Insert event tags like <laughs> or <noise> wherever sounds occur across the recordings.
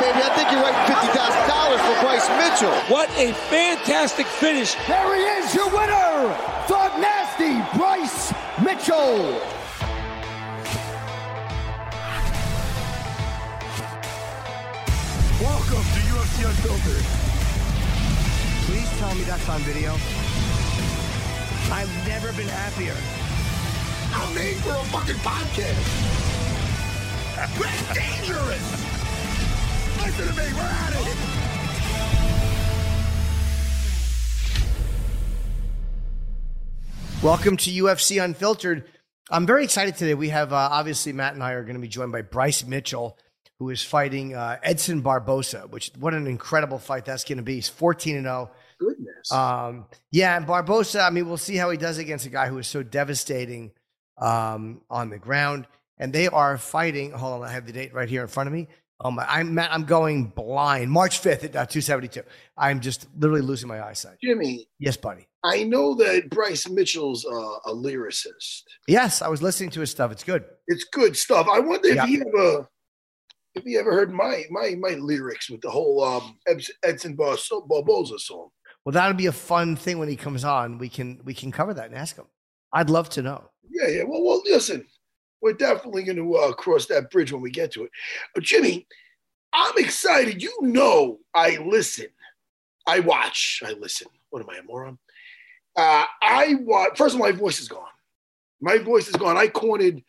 baby. I think you're writing $50,000 for Bryce Mitchell. What a fantastic finish. There he is, your winner, the nasty Bryce Mitchell. Welcome to UFC Unfiltered. Please tell me that's on video. I've never been happier. I'm made for a fucking podcast. We're dangerous. Listen to me. We're at it. Welcome to UFC Unfiltered. I'm very excited today. We have uh, obviously Matt and I are going to be joined by Bryce Mitchell, who is fighting uh, Edson Barboza. Which what an incredible fight that's going to be. He's 14 and 0. Goodness. Um, yeah, and Barboza. I mean, we'll see how he does against a guy who is so devastating um, on the ground. And they are fighting. Hold on, I have the date right here in front of me. Um, I'm Matt, I'm going blind. March 5th at uh, 272. I'm just literally losing my eyesight. Jimmy, Yes, buddy. I know that Bryce Mitchell's uh, a lyricist. Yes, I was listening to his stuff. It's good. It's good stuff. I wonder if Yeah. he ever if he ever heard my my my lyrics with the whole um Edson Bar- Barboza song. Well, that'll be a fun thing when he comes on. We can we can cover that and ask him. I'd love to know. Yeah, yeah. Well, well, listen, we're definitely going to uh, cross that bridge when we get to it. But Jimmy, I'm excited. You know, I listen, I watch, I listen. What am I, a moron? Uh, I watch. First of all, my voice is gone. My voice is gone. I cornered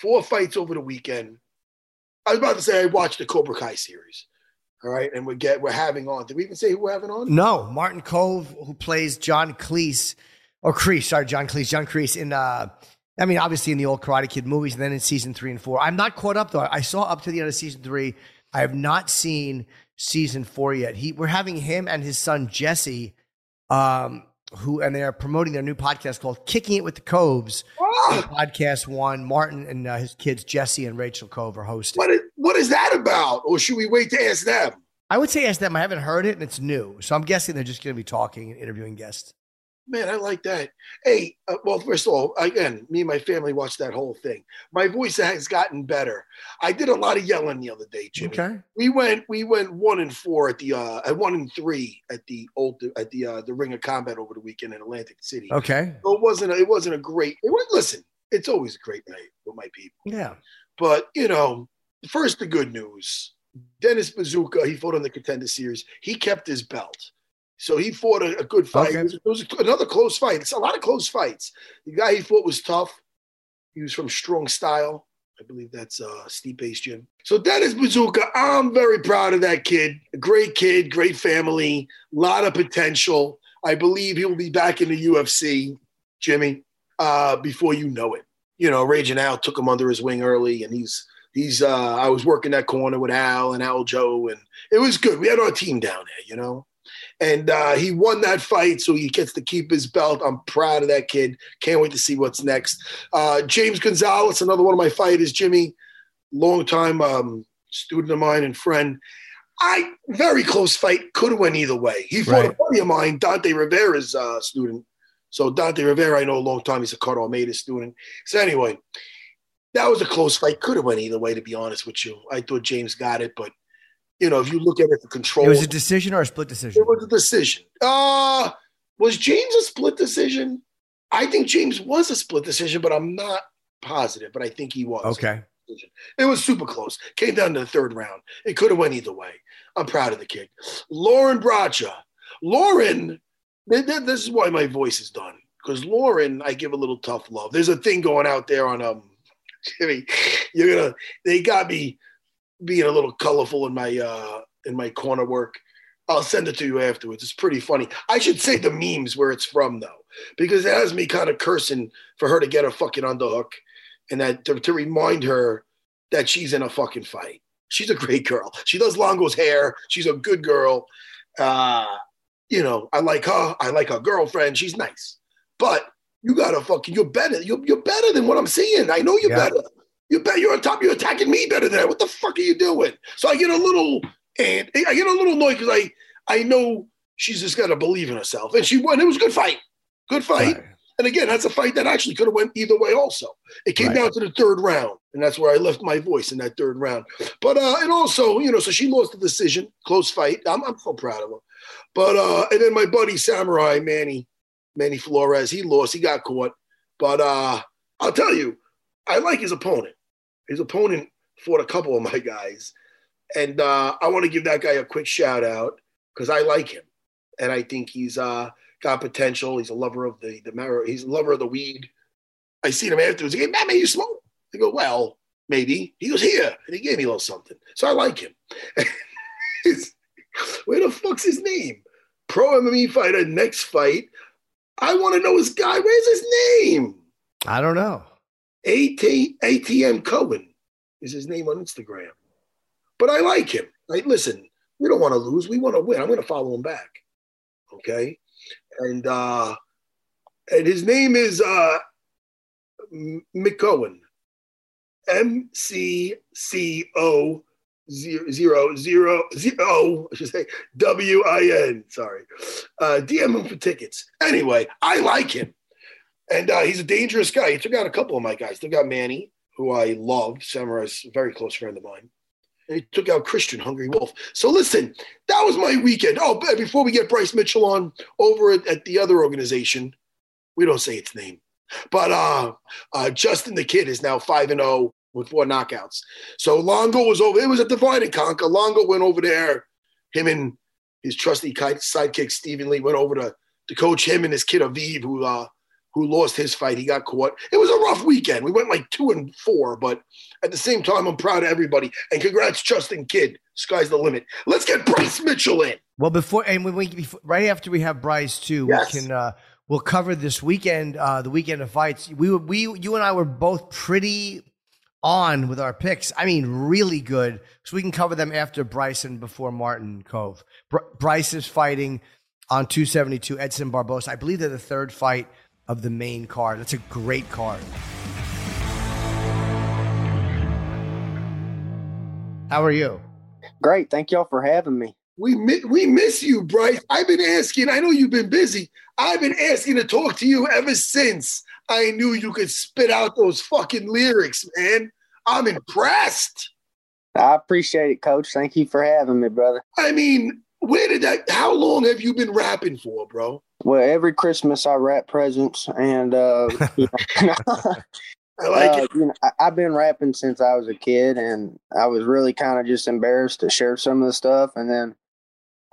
four fights over the weekend. I was about to say I watched the Cobra Kai series. All right, and we get we're having on. Did we even say who we're having on? No, Martin Kove, who plays John Cleese, or Kreese, sorry, John Cleese, John Kreese in uh I mean, obviously in the old Karate Kid movies, and then in season three and four. I'm not caught up though. I saw up to the end of season three. I have not seen season four yet. He we're having him and his son Jesse, um, who and they are promoting their new podcast called Kicking It with the Koves. Ah, <gasps> Podcast one, Martin and uh, his kids Jesse and Rachel Kove are hosting. what is, what is that about? Or should we wait to ask them? I would say ask them. I haven't heard it, and it's new, so I'm guessing they're just going to be talking and interviewing guests. Man, I like that. Hey, uh, well, first of all, again, me and my family watched that whole thing. My voice has gotten better. I did a lot of yelling the other day, Jimmy. Okay. We went, we went one and four at the, uh, at one and three at the old, at the, uh, the Ring of Combat over the weekend in Atlantic City. Okay. So it wasn't, a, it wasn't a great. It was, listen, it's always a great night with my people. Yeah. But you know, first the good news: Dennis Buzukja, he fought on the Contender Series. He kept his belt, so he fought a, a good fight. Okay. It, was, it was another close fight. It's a lot of close fights. The guy he fought was tough. He was from Strong Style. I believe that's uh, Steve Pace Gym. So Dennis Buzukja, I'm very proud of that kid. A great kid, great family, a lot of potential. I believe he'll be back in the UFC, Jimmy, uh, before you know it you know, Raging Al took him under his wing early, and he's he's. Uh, I was working that corner with Al and Aljo, and it was good. We had our team down there, you know, and uh, he won that fight, so he gets to keep his belt. I'm proud of that kid. Can't wait to see what's next. Uh, James Gonzalez, another one of my fighters. Jimmy, longtime um, student of mine and friend. I very close fight. Could have went either way. He fought a buddy of mine, Dante Rivera's uh, student. So Dante Rivera, I know a long time. He's a Ricardo Almeida student. So anyway, that was a close fight. Could have went either way, to be honest with you. I thought James got it, but you know, if you look at it, the control. It was a decision or a split decision? It was a decision. Uh was James a split decision? I think James was a split decision, but I'm not positive, but I think he was. Okay. It was super close. Came down to the third round. It could have went either way. I'm proud of the kid. Lauren Bracha. Lauren, this is why my voice is done. Because Lauren, I give a little tough love. There's a thing going out there on um <laughs> Jimmy. You're gonna they got me being a little colorful in my uh in my corner work. I'll send it to you afterwards. It's pretty funny. I should say the memes where it's from though, because it has me kind of cursing for her to get her fucking underhook and that to, to remind her that she's in a fucking fight. She's a great girl. She does Longo's hair. She's a good girl. Uh, you know, I like her. I like her girlfriend. She's nice. But you gotta fucking you're better. You're, you're better than what I'm seeing. I know you're yeah. better. You bet you're on top. You're attacking me better than that. What the fuck are you doing? So I get a little and I get a little annoyed because I I know she's just got to believe in herself, and she won. It was a good fight, good fight. Right. And again, that's a fight that actually could have went either way. Also, it came right. down to the third round, and that's where I left my voice in that third round. But uh, and also, you know, so she lost the decision, close fight. I'm I'm so proud of her. But uh, and then my buddy Samurai Manny, Manny Flores, he lost. He got caught. But uh, I'll tell you, I like his opponent. His opponent fought a couple of my guys, and uh, I want to give that guy a quick shout out because I like him, and I think he's uh, got potential. He's a lover of the the marijuana. He's a lover of the weed. I seen him afterwards. He goes, "Man, man, you smoke?" I go, "Well, maybe." He goes, "Here," and he gave me a little something. So I like him. <laughs> Where the fuck's his name? Pro MMA fighter. Next fight. I want to know his guy. Where's his name? I don't know. AT, ATM Cohen is his name on Instagram. But I like him. Like, listen, we don't want to lose. We want to win. I'm going to follow him back. Okay. And uh and his name is uh McCohen. M C C O zero zero zero zero. I should say W I N. Sorry. Uh, DM him for tickets. Anyway, I like him, and uh, he's a dangerous guy. He took out a couple of my guys. Took out Manny, who I love. Samurai's a very close friend of mine and he took out Christian Hungry Wolf. So listen, that was my weekend. Oh, before we get Bryce Mitchell on over at, at the other organization, we don't say its name, but uh, uh, Justin the Kid is now five and zero oh with four knockouts. So Longo was over. It was a divide and conquer. Longo went over there. Him and his trusty sidekick Stephen Lee went over to to coach him and his kid Aviv, who uh, who lost his fight. He got caught. It was a rough weekend. We went like two and four, but at the same time, I'm proud of everybody. And congrats, Justin Kidd. Sky's the limit. Let's get Bryce Mitchell in. Well, before and when we before, right after we have Bryce too, yes. we can uh, we'll cover this weekend, uh, the weekend of fights. We were we you and I were both pretty on with our picks. I mean, really good. So we can cover them after Bryce and before Martin Kove. Br- Bryce is fighting on 272 Edson Barboza. I believe they're the third fight of the main card. That's a great card. How are you? Great. Thank y'all for having me. We we miss you, Bryce. I've been asking. I know you've been busy. I've been asking to talk to you ever since I knew you could spit out those fucking lyrics, man. I'm impressed. I appreciate it, Coach. Thank you for having me, brother. I mean, where did that? How long have you been rapping for, bro? Well, every Christmas I wrap presents, and uh, <laughs> <laughs> I like uh, it. You know, I, have been rapping since I was a kid, and I was really kind of just embarrassed to share some of the stuff. And then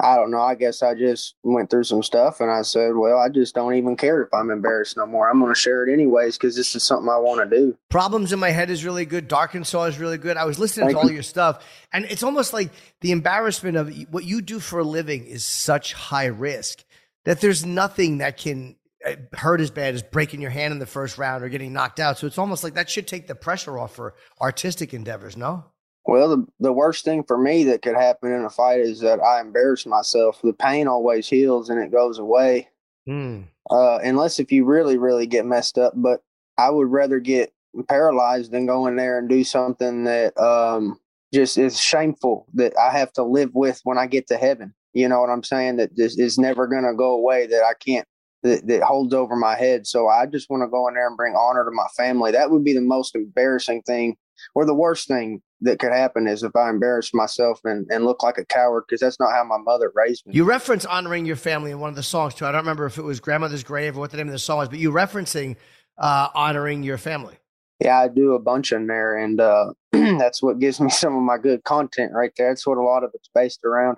I don't know. I guess I just went through some stuff, and I said, "Well, I just don't even care if I'm embarrassed no more. I'm going to share it anyways because this is something I want to do." Problems in my head is really good. Dark and Darkensaw is really good. I was listening Thank to all you. your stuff, and it's almost like the embarrassment of what you do for a living is such high risk that there's nothing that can uh, hurt as bad as breaking your hand in the first round or getting knocked out. So it's almost like that should take the pressure off for artistic endeavors, no? Well, the, the worst thing for me that could happen in a fight is that I embarrass myself. The pain always heals and it goes away. Mm. Uh, unless if you really, really get messed up. But I would rather get paralyzed than go in there and do something that um, just is shameful that I have to live with when I get to heaven. You know what I'm saying? That this is never going to go away. That I can't. That, that holds over my head. So I just want to go in there and bring honor to my family. That would be the most embarrassing thing, or the worst thing that could happen is if I embarrass myself and, and look like a coward because that's not how my mother raised me. You reference honoring your family in one of the songs too. I don't remember if it was Grandmother's Grave or what the name of the song is, but you referencing uh, honoring your family. Yeah, I do a bunch in there, and uh, <clears throat> that's what gives me <laughs> some of my good content right there. That's what a lot of it's based around.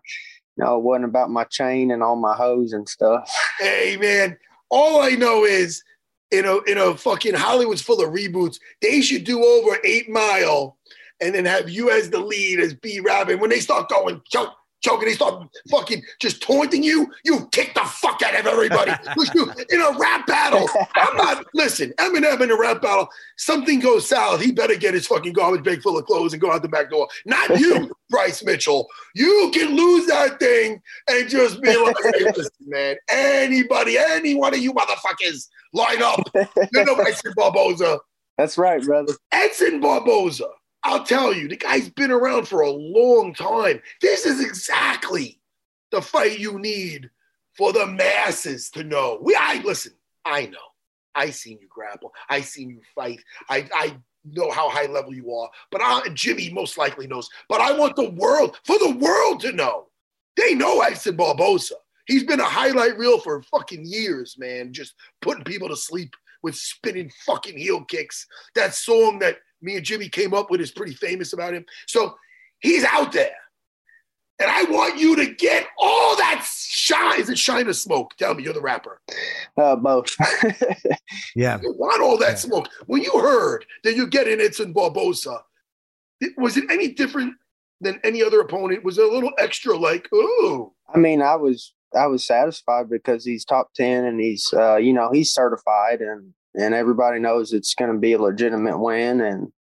You know, it wasn't about my chain and all my hose and stuff. <laughs> Hey man, all I know is in a in a fucking Hollywood's full of reboots, they should do over Eight Mile, and then have you as the lead as B Rabbit. When they start going choke choking, they start fucking just taunting you, you kick the fuck out of everybody. <laughs> in a rap battle, I'm not, listen, Eminem in a rap battle, something goes south, he better get his fucking garbage bag full of clothes and go out the back door. Not you, <laughs> Bryce Mitchell. You can lose that thing and just be like, hey, <laughs> listen, man, anybody, any one of you motherfuckers, line up. You know Edson Barboza. That's right, brother. Edson Barboza I'll tell you, the guy's been around for a long time. This is exactly the fight you need for the masses to know. We, I listen. I know. I seen you grapple. I seen you fight. I, I know how high level you are. But I, Jimmy most likely knows. But I want the world for the world to know. They know Edson Barboza. He's been a highlight reel for fucking years, man. Just putting people to sleep with spinning fucking heel kicks. That song that me and Jimmy came up with is pretty famous about him. So he's out there. And I want you to get all that shine. Is it shine or smoke? Tell me, you're the rapper. Uh, both. <laughs> yeah. You want all that yeah. smoke. When you heard that you get in Edson Barboza, was it any different than any other opponent? Was it a little extra like, ooh? I mean, I was I was satisfied because he's top ten and he's uh, you know, he's certified and and everybody knows it's going to be a legitimate win. And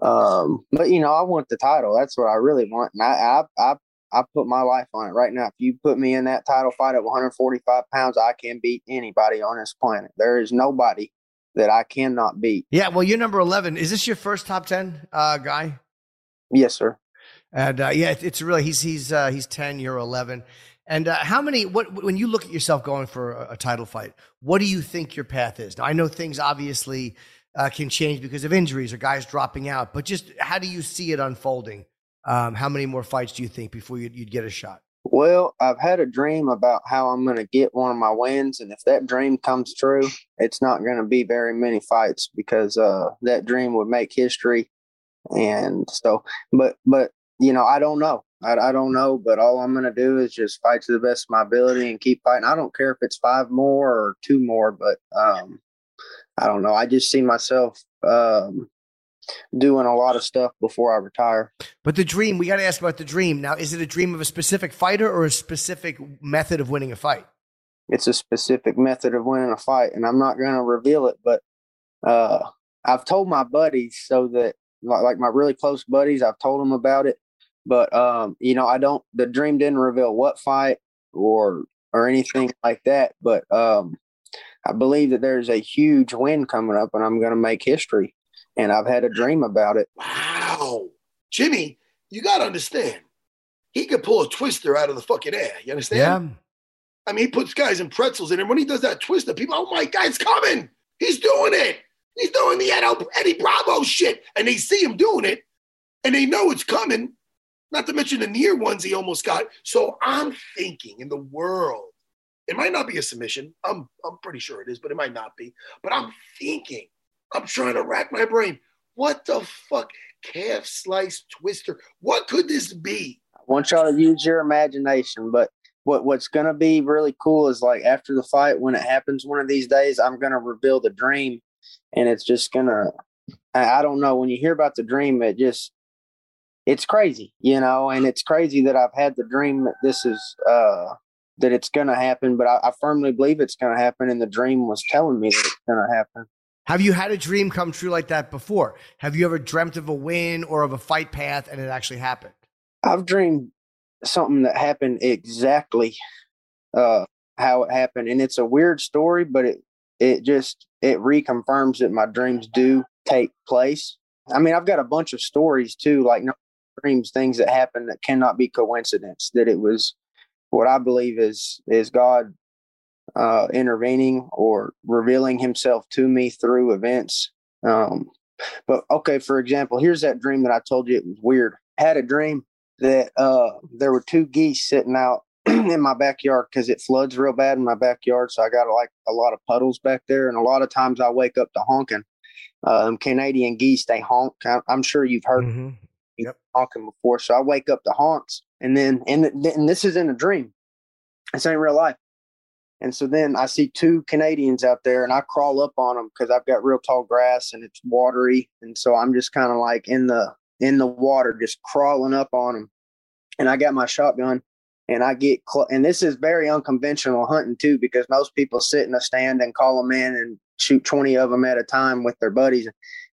um, but you know, I want the title. That's what I really want. And I, I, I, I put my life on it right now. If you put me in that title fight at 145 pounds, I can beat anybody on this planet. There is nobody that I cannot beat. Yeah, well, you're number 11. Is this your first top 10 uh, guy? Yes, sir. And uh, yeah, it's really he's he's uh, he's 10. You're 11. And uh, how many? What when you look at yourself going for a, a, title fight, what do you think your path is? Now I know things obviously uh, can change because of injuries or guys dropping out, but just how do you see it unfolding? Um, how many more fights do you think before you'd, you'd get a shot? Well, I've had a dream about how I'm going to get one of my wins, and if that dream comes true, it's not going to be very many fights because uh, that dream would make history. And so, but but you know, I don't know. I, I don't know, but all I'm going to do is just fight to the best of my ability and keep fighting. I don't care if it's five more or two more, but um, I don't know. I just see myself um, doing a lot of stuff before I retire. But the dream, we got to ask about the dream. Now, is it a dream of a specific fighter or a specific method of winning a fight? It's a specific method of winning a fight, and I'm not going to reveal it, but uh, I've told my buddies so that, like my really close buddies, I've told them about it but um, you know, I don't. The dream didn't reveal what fight or or anything like that. But um, I believe that there's a huge win coming up, and I'm going to make history. And I've had a dream about it. Wow, Jimmy, you got to understand. He could pull a twister out of the fucking air. You understand? Yeah. I mean, he puts guys in pretzels, and when he does that twister, people, oh my God, it's coming. He's doing it. He's doing the Eddie Bravo shit, and they see him doing it, and they know it's coming, not to mention the near ones he almost got. So I'm thinking in the world, it might not be a submission. I'm I'm pretty sure it is, but it might not be. But I'm thinking, I'm trying to rack my brain. What the fuck? Calf slice twister. What could this be? I want y'all to use your imagination, but what what's gonna be really cool is like after the fight, when it happens one of these days, I'm gonna reveal the dream, and it's just gonna. I, I don't know. When you hear about the dream, it just it's crazy, you know, and it's crazy that I've had the dream that this is uh that it's gonna happen, but I, I firmly believe it's gonna happen, and the dream was telling me that it's gonna happen. Have you had a dream come true like that before? Have you ever dreamt of a win or of a fight path and it actually happened? I've dreamed something that happened exactly uh how it happened, and it's a weird story, but it it just it reconfirms that my dreams do take place. I mean, I've got a bunch of stories too, like dreams, things that happen that cannot be coincidence. That it was what I believe is is God uh, intervening or revealing Himself to me through events. Um, but okay, for example, here's that dream that I told you it was weird. Had a dream that uh, there were two geese sitting out <clears throat> in my backyard because it floods real bad in my backyard. So I got like a lot of puddles back there, and a lot of times I wake up to honking. um, Canadian geese, they honk. I, am sure you've heard mm-hmm. Yep. honking before. So I wake up to haunts, and then and, and this is in a dream. This ain't real life. And so then I see two Canadians out there, and I crawl up on them because I've got real tall grass and it's watery, and so I'm just kind of like in the in the water, just crawling up on them. And I got my shotgun, and I get cl- and this is very unconventional hunting too because most people sit in a stand and call them in and shoot 20 of them at a time with their buddies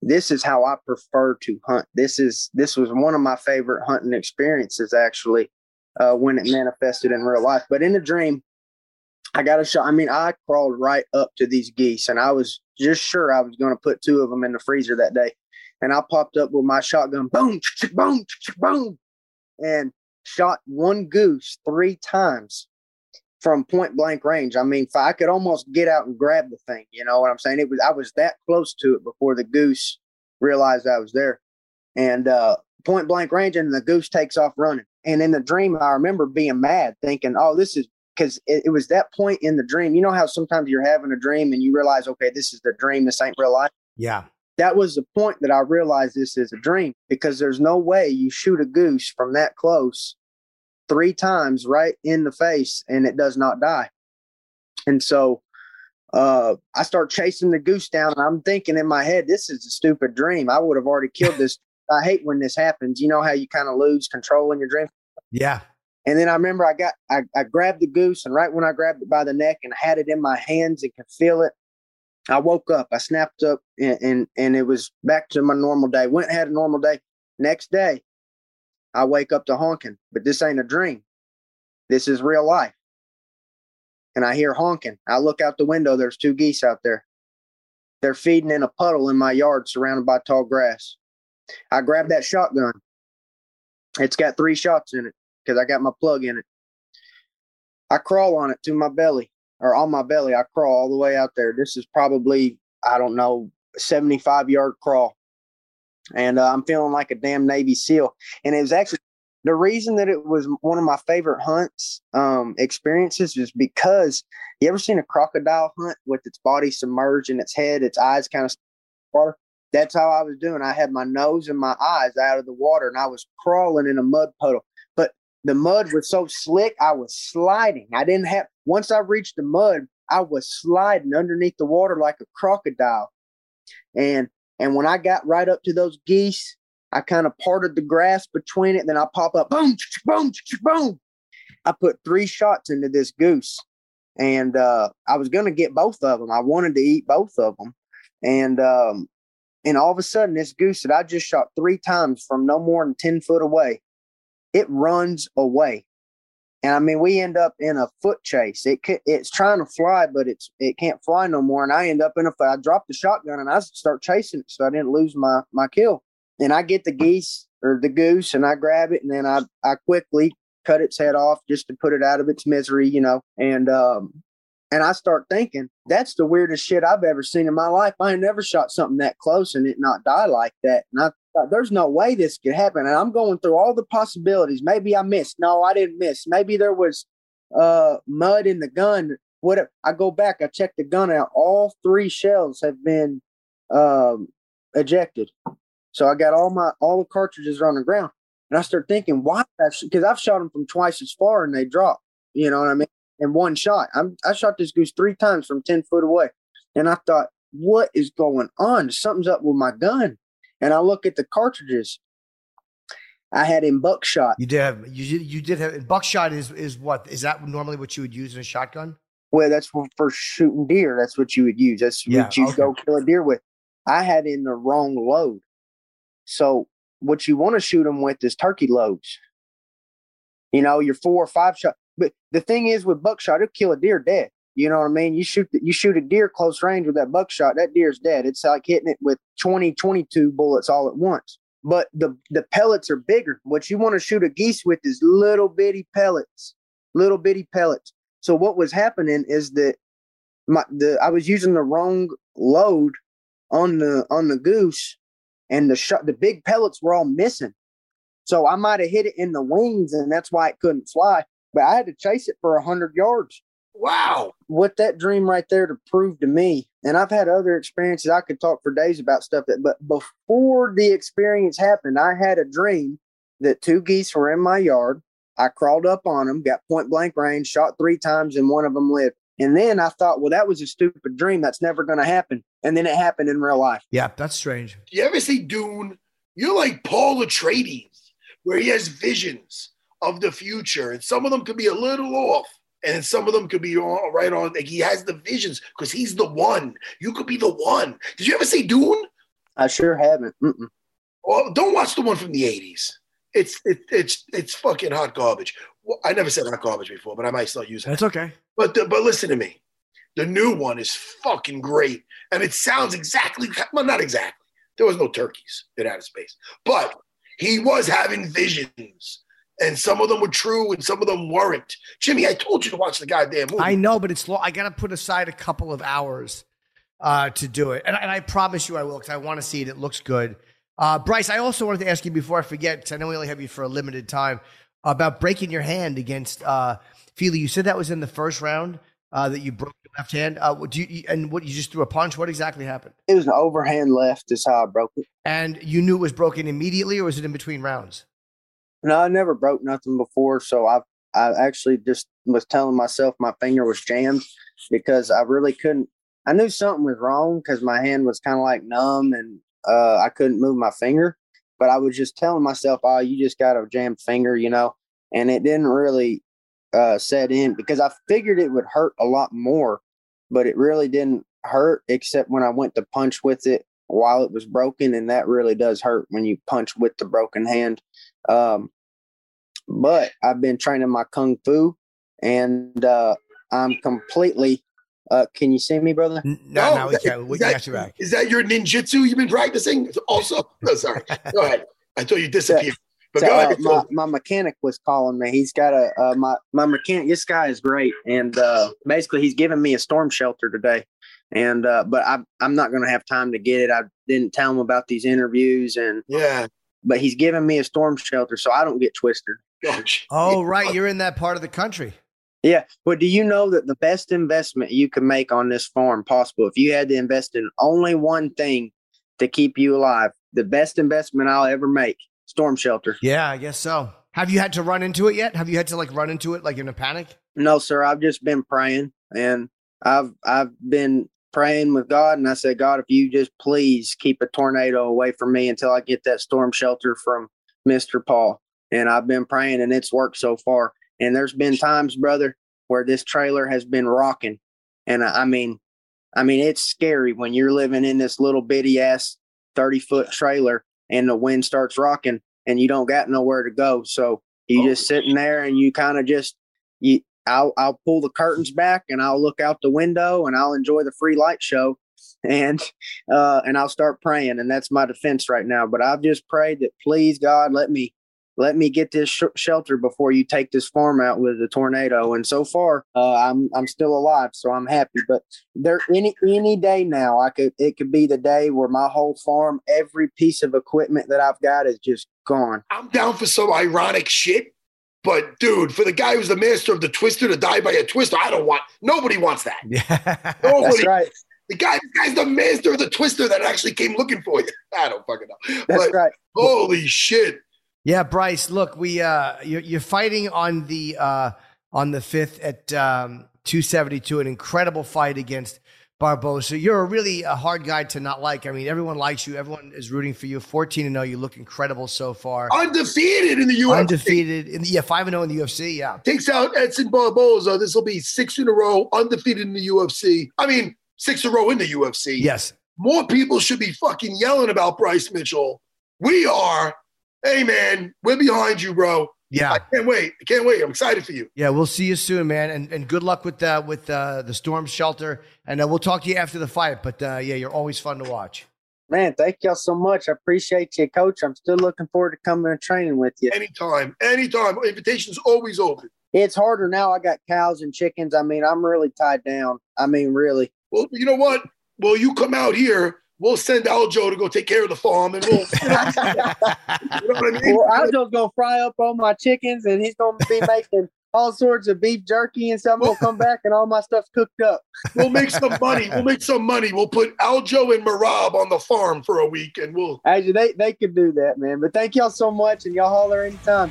this is how i prefer to hunt. This is this was one of my favorite hunting experiences actually uh, when it manifested in real life. But in a dream i got a shot i mean i crawled right up to these geese and i was just sure i was going to put two of them in the freezer that day. And i popped up with my shotgun boom boom boom and shot one goose three times from point blank range. I mean, I could almost get out and grab the thing. You know what I'm saying? It was I was that close to it before the goose realized I was there, and uh, point blank range, and the goose takes off running. And in the dream, I remember being mad, thinking, "Oh, this is." Because it, it was that point in the dream. You know how sometimes you're having a dream and you realize, okay, this is the dream. This ain't real life. Yeah that was the point that I realized this is a dream because there's no way you shoot a goose from that close three times right in the face and it does not die. And so uh, I start chasing the goose down and I'm thinking in my head, this is a stupid dream. I would have already killed this. <laughs> I hate when this happens. You know how you kind of lose control in your dream? Yeah. And then I remember I got, I, I grabbed the goose and right when I grabbed it by the neck and had it in my hands and could feel it, I woke up, I snapped up and, and, and it was back to my normal day. Went had a normal day. Next day, I wake up to honking, but this ain't a dream. This is real life. And I hear honking. I look out the window. There's two geese out there. They're feeding in a puddle in my yard surrounded by tall grass. I grab that shotgun. It's got three shots in it because I got my plug in it. I crawl on it to my belly or on my belly. I crawl all the way out there. This is probably, I don't know, 75 yard crawl and uh, I'm feeling like a damn Navy SEAL. And it was actually the reason that it was one of my favorite hunts um, experiences is because you ever seen a crocodile hunt with its body submerged in its head, its eyes kind of water? That's how I was doing. I had my nose and my eyes out of the water, and I was crawling in a mud puddle. But the mud was so slick, I was sliding. I didn't have. Once I reached the mud, I was sliding underneath the water like a crocodile. And and when I got right up to those geese, I kind of parted the grass between it. Then I pop up, boom, boom, boom. I put three shots into this goose, and uh, I was going to get both of them. I wanted to eat both of them, and um, and all of a sudden, this goose that I just shot three times from no more than ten foot away, it runs away. And I mean, we end up in a foot chase. It it's trying to fly, but it's it can't fly no more. And I end up in a. I drop the shotgun and I start chasing it, so I didn't lose my my kill. And I get the geese or the goose, and I grab it, and then I I quickly cut its head off just to put it out of its misery, you know. And um, and I start thinking, that's the weirdest shit I've ever seen in my life. I never shot something that close and it not die like that. And there's no way this could happen. And I'm going through all the possibilities. Maybe I missed. No, I didn't miss. Maybe there was uh, mud in the gun. What if, I go back, I check the gun out. All three shells have been um, ejected. So I got all my all the cartridges on the ground. And I start thinking, why? Because I've shot them from twice as far and they drop. You know what I mean? in one shot. I'm, I shot this goose three times from 10 foot away. And I thought, what is going on? Something's up with my gun. And I look at the cartridges. I had in buckshot. You did have you did you did have buckshot is is what is that normally what you would use in a shotgun? Well, that's for, for shooting deer. That's what you would use. That's yeah, what you okay. go kill a deer with. I had in the wrong load. So what you want to shoot them with is turkey loads. You know, your four or five shot. But the thing is, with buckshot, it'll kill a deer dead. You know what I mean? You shoot you shoot a deer close range with that buckshot, that deer's dead. It's like hitting it with 20, 22 bullets all at once. But the the pellets are bigger. What you want to shoot a geese with is little bitty pellets, little bitty pellets. So what was happening is that my the I was using the wrong load on the on the goose, and the shot the big pellets were all missing. So I might have hit it in the wings, and that's why it couldn't fly but I had to chase it for hundred yards. Wow. What that dream right there to prove to me and I've had other experiences. I could talk for days about stuff that, but before the experience happened, I had a dream that two geese were in my yard. I crawled up on them, got point blank range, shot three times, and one of them lived. And then I thought, well, that was a stupid dream. That's never going to happen. And then it happened in real life. Yeah, that's strange. You ever see Dune? You're like Paul Atreides, where he has visions of the future, and some of them could be a little off, and some of them could be all right on. Like he has the visions because he's the one. You could be the one. Did you ever see Dune? I sure haven't. Mm-mm. Well, don't watch the one from the '80s. It's it, it's it's fucking hot garbage. Well, I never said hot garbage before, but I might start using. That's okay. But the, but listen to me. The new one is fucking great, and it sounds exactly well, not exactly. There was no turkeys in outer space, but he was having visions and some of them were true and some of them weren't. Jimmy, I told you to watch the goddamn movie. I know, but it's long. I got to put aside a couple of hours uh, to do it, and, and I promise you I will because I want to see it. It looks good. Uh, Bryce, I also wanted to ask you before I forget because I know we only have you for a limited time about breaking your hand against uh, Fili. You said that was in the first round uh, that you broke your left hand. Uh, do you, and what you just threw a punch? What exactly happened? It was an overhand left. Is how I broke it. And you knew it was broken immediately, or was it in between rounds? No, I never broke nothing before, so I I actually just was telling myself my finger was jammed because I really couldn't. I knew something was wrong because my hand was kind of like numb and uh, I couldn't move my finger. But I was just telling myself, "Oh, you just got a jammed finger," you know, and it didn't really uh, set in because I figured it would hurt a lot more, but it really didn't hurt except when I went to punch with it while it was broken, and that really does hurt when you punch with the broken hand. Um, but I've been training my kung fu, and uh, I'm completely. Uh, can you see me, brother? No, no, we can't. We got you back. Is that your ninjutsu you've been practicing? Also, no, sorry. Go ahead. I thought you <laughs> disappeared. But So, go uh, ahead. my, my mechanic was calling me. He's got a uh, my my mechanic. This guy is great, and uh, basically he's giving me a storm shelter today. And uh, but I'm I'm not going to have time to get it. I didn't tell him about these interviews, and yeah. But he's giving me a storm shelter, so I don't get twisted. Gosh. <laughs> Oh, right. You're in that part of the country. Yeah, but do you know that the best investment you can make on this farm possible if you had to invest in only one thing to keep you alive? The best investment I'll ever make: storm shelter. Yeah, I guess so. Have you had to run into it yet? Have you had to like run into it like in a panic? No, sir. I've just been praying, and I've I've been praying with God, and I said, God, if you just please keep a tornado away from me until I get that storm shelter from Mister Paul. And I've been praying, and it's worked so far. And there's been times, brother, where this trailer has been rocking, and I I mean, I mean, it's scary when you're living in this little bitty ass thirty foot trailer, and the wind starts rocking, and you don't got nowhere to go. So you just sitting there, and you kind of just you I'll I'll pull the curtains back and I'll look out the window and I'll enjoy the free light show <laughs> and uh and I'll start praying and that's my defense right now but I've just prayed that please God let me let me get this sh- shelter before you take this farm out with the tornado and so far uh, I'm I'm still alive so I'm happy but there any any day now I could it could be the day where my whole farm every piece of equipment that I've got is just gone I'm down for some ironic shit. But dude, for the guy who's the master of the twister to die by a twister, I don't want. Nobody wants that. Yeah. <laughs> Nobody. that's right The guy, the guy's the master of the twister that actually came looking for you. <laughs> I don't fucking know. that's But right holy shit! Yeah, Bryce. Look, we uh, you're, you're fighting on the uh, on the fifth at um, 272, an incredible fight against Barboza. You're a really a hard guy to not like. I mean, everyone likes you. Everyone is rooting for you. 14 to 0. You look incredible so far. Undefeated in the UFC. Undefeated in the yeah, five and zero in the UFC. Yeah, Takes out Edson Barboza. This will be six in a row, undefeated in the UFC. I mean, six in a row in the UFC. yes. More people should be fucking yelling about Bryce Mitchell. We are. Hey man, we're behind you, bro. Yeah, I can't wait. I can't wait. I'm excited for you. yeah. We'll see you soon, man, and and good luck with uh, with uh, the storm shelter. And uh, we'll talk to you after the fight. But uh, yeah, you're always fun to watch. Man, thank y'all so much. I appreciate you, Coach. I'm still looking forward to coming and training with you. Anytime, anytime. Invitation's always open. It's harder now. I got cows and chickens. I mean, I'm really tied down. I mean, really. Well, you know what? Well, you come out here. We'll send Aljo to go take care of the farm, and we'll. You <laughs> know, <laughs> you know what I mean? Well, I'm gonna fry up all my chickens, and he's gonna be making all sorts of beef jerky and stuff. We'll come back and all my stuff's cooked up. We'll make some money. We'll make some money. We'll put Aljo and Merab on the farm for a week, and we'll. Actually, they they could do that, man. But thank y'all so much, and y'all holler anytime.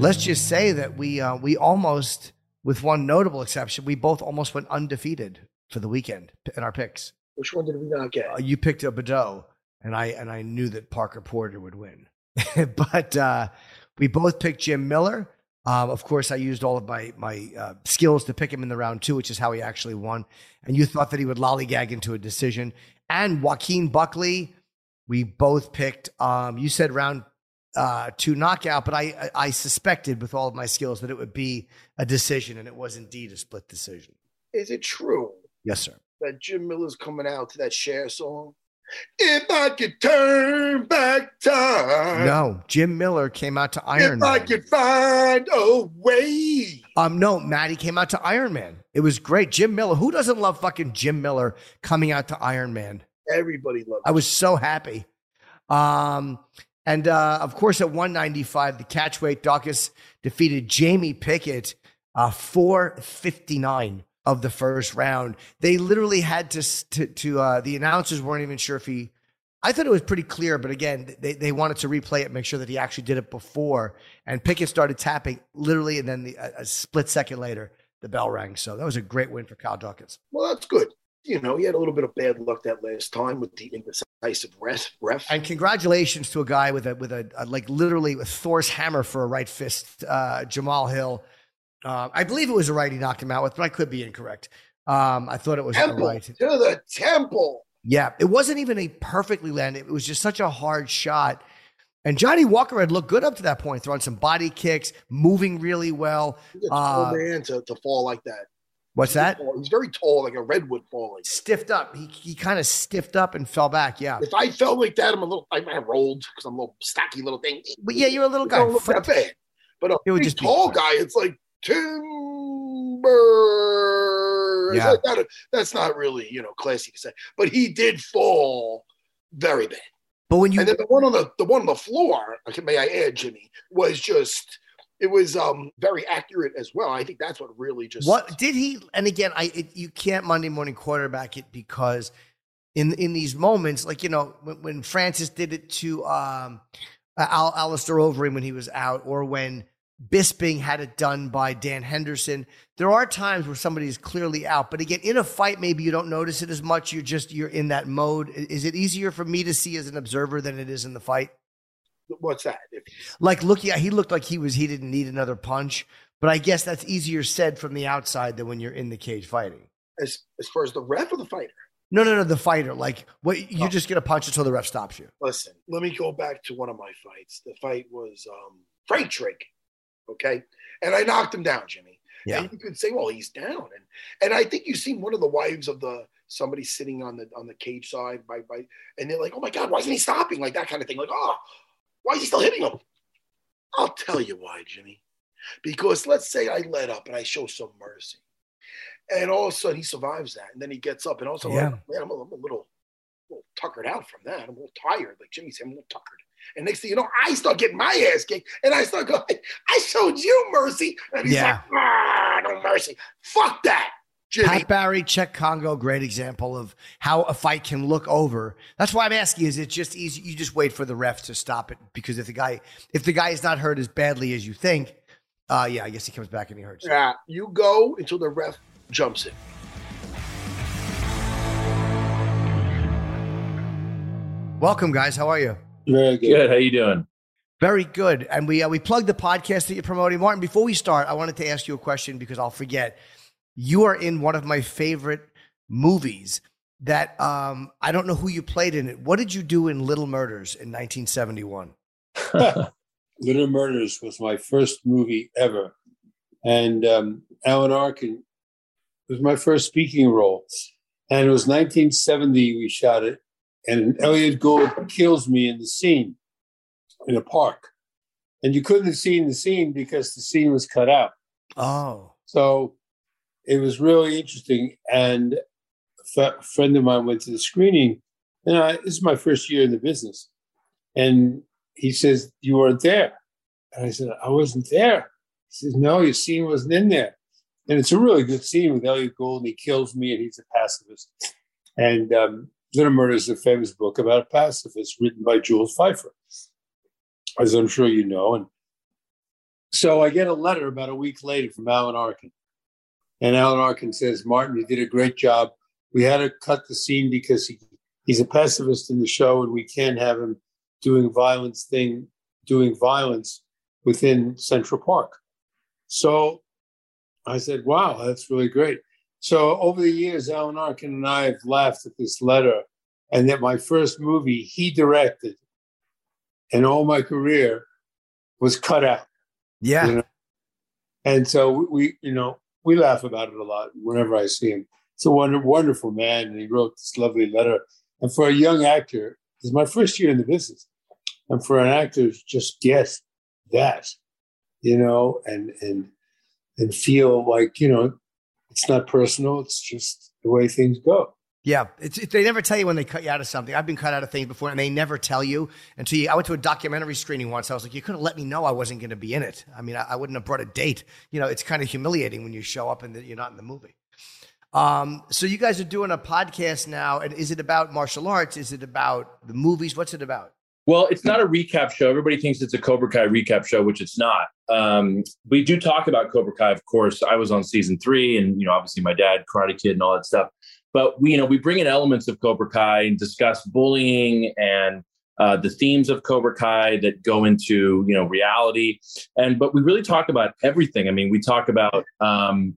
Let's just say that we uh, we almost, with one notable exception, we both almost went undefeated for the weekend in our picks. Which one did we not get? Uh, you picked a Baudot, and I and I knew that Parker Porter would win, <laughs> but uh, we both picked Jim Miller. Um, of course, I used all of my my uh, skills to pick him in the round two, which is how he actually won. And you thought that he would lollygag into a decision. And Joaquin Buckley, we both picked. Um, you said round uh, to knockout, but I, I suspected with all of my skills that it would be a decision, and it was indeed a split decision. Is it true? Yes, sir. That Jim Miller's coming out to that share song. If I could turn back time. No, Jim Miller came out to Iron if Man. If I could find a way. Um, no, Maddie came out to Iron Man. It was great. Jim Miller. Who doesn't love fucking Jim Miller coming out to Iron Man? Everybody loves. It. I was so happy. Um, and uh, of course, at 195, the catchweight Daukaus defeated Jamie Pickett, uh, 459 of the first round. They literally had to, to, to uh, the announcers weren't even sure if he, I thought it was pretty clear, but again, they, they wanted to replay it, make sure that he actually did it before. And Pickett started tapping literally, and then the, a, a split second later, the bell rang. So that was a great win for Kyle Daukaus. Well, that's good. You know, he had a little bit of bad luck that last time with the indecisive ref. ref. And congratulations to a guy with a with a, a like literally with Thor's hammer for a right fist, uh, Jamahal Hill. Uh, I believe it was a right he knocked him out with, but I could be incorrect. Um, I thought it was temple, a right. To the temple. Yeah, it wasn't even a perfectly landed. It was just such a hard shot. And Johnny Walker had looked good up to that point, throwing some body kicks, moving really well. A tall man to, to fall like that. What's that? He's very tall, like a redwood falling. Stiffed up. He, he kind of stiffed up and fell back. Yeah. If I fell like that, I'm a little. I might have rolled because I'm a little stocky little thing. But yeah, you're a little guy. That bad. But a it would just tall guy, it's like timber. Yeah. Like that- that's not really you know classy to say, but he did fall very bad. But when you and then the one on the the one on the floor, may I add, Jimmy, was just it was um very accurate as well. I think that's what really just What did he? And again, I it, you can't Monday morning quarterback it because in in these moments, like you know, when, when Francis did it to um, Al, Alistair Overeem when he was out, or when Bisping had it done by Dan Henderson, there are times where somebody's clearly out. But again, in a fight, maybe you don't notice it as much. You're just you're in that mode. Is it easier for me to see as an observer than it is in the fight? What's that? If, Like looking, he looked like he was he didn't need another punch. But I guess that's easier said from the outside than when you're in the cage fighting. as as far as the ref or the fighter. No, no, no. The fighter, like, what you're Oh. just gonna punch until the ref stops you. Listen, let me go back to one of my fights. The fight was um Frank Drake. Okay. And I knocked him down, Jimmy. Yeah. And you could say, well, he's down. And and I think you've seen one of the wives of the somebody sitting on the on the cage side by by and they're like, oh my God, why isn't he stopping? Like that kind of thing. Like, oh, why is he still hitting him? I'll tell you why, Jimmy. Because let's say I let up and I show some mercy. And all of a sudden he survives that. And then he gets up and also Yeah. man, I'm a, I'm a little, little tuckered out from that. I'm a little tired. Like Jimmy said, I'm a little tuckered. And next thing you know, I start getting my ass kicked, and I start going, I showed you mercy. And he's Yeah. like, ah, no mercy. Fuck that. Jimmy. Pat Barry, Cheick Kongo, great example of how a fight can look over. That's why I'm asking: Is it just easy? You just wait for the ref to stop it because if the guy if the guy is not hurt as badly as you think, uh, yeah, I guess he comes back and he hurts. Yeah, you go until the ref jumps in. Welcome, guys. How are you? Very good. Good. How you doing? Very good. And we uh, we plugged the podcast that you're promoting, Martin. Before we start, I wanted to ask you a question because I'll forget. You are in one of my favorite movies. That um, I don't know who you played in it. What did you do in Little Murders in 1971? <laughs> Little Murders was my first movie ever, and um, Alan Arkin was my first speaking role. And it was 1970 we shot it, and Elliot Gould kills me in the scene in a park. And you couldn't have seen the scene because the scene was cut out. Oh. So it was really interesting. And a friend of mine went to the screening, and I, this is my first year in the business. And he says, You weren't there. And I said, I wasn't there. He says, No, your scene wasn't in there. And it's a really good scene with Elliot Gould, and he kills me, and he's a pacifist. And um, Little Murder is a famous book about a pacifist written by Jules Feiffer as I'm sure you know. And so I get a letter about a week later from Alan Arkin. And Alan Arkin says, Martin, you did a great job. We had to cut the scene because he, he's a pacifist in the show, and we can't have him doing violence thing, doing violence within Central Park. So I said, Wow, that's really great. So over the years, Alan Arkin and I have laughed at this letter, and that my first movie he directed and all my career was cut out. Yeah. You know? And so we, you know, we laugh about it a lot whenever I see him. It's a wonder, wonderful man, and he wrote this lovely letter. And for a young actor, it's my first year in the business, and for an actor, just guess that, you know, and and and feel like you know, it's not personal. It's just the way things go. Yeah, it, they never tell you when they cut you out of something. I've been cut out of things before, and they never tell you until you. I went to a documentary screening once. I was like, you could have let me know I wasn't going to be in it. I mean, I, I, wouldn't have brought a date. You know, it's kind of humiliating when you show up and you're not in the movie. Um, so you guys are doing a podcast now, and is it about martial arts? Is it about the movies? What's it about? Well, it's not a recap show. Everybody thinks it's a Cobra Kai recap show, which it's not. Um, we do talk about Cobra Kai, of course. I was on season three, and you know, obviously my dad, Karate Kid, and all that stuff but we you know we bring in elements of Cobra Kai and discuss bullying and uh, the themes of Cobra Kai that go into you know reality, and but we really talk about everything. I mean, we talk about um,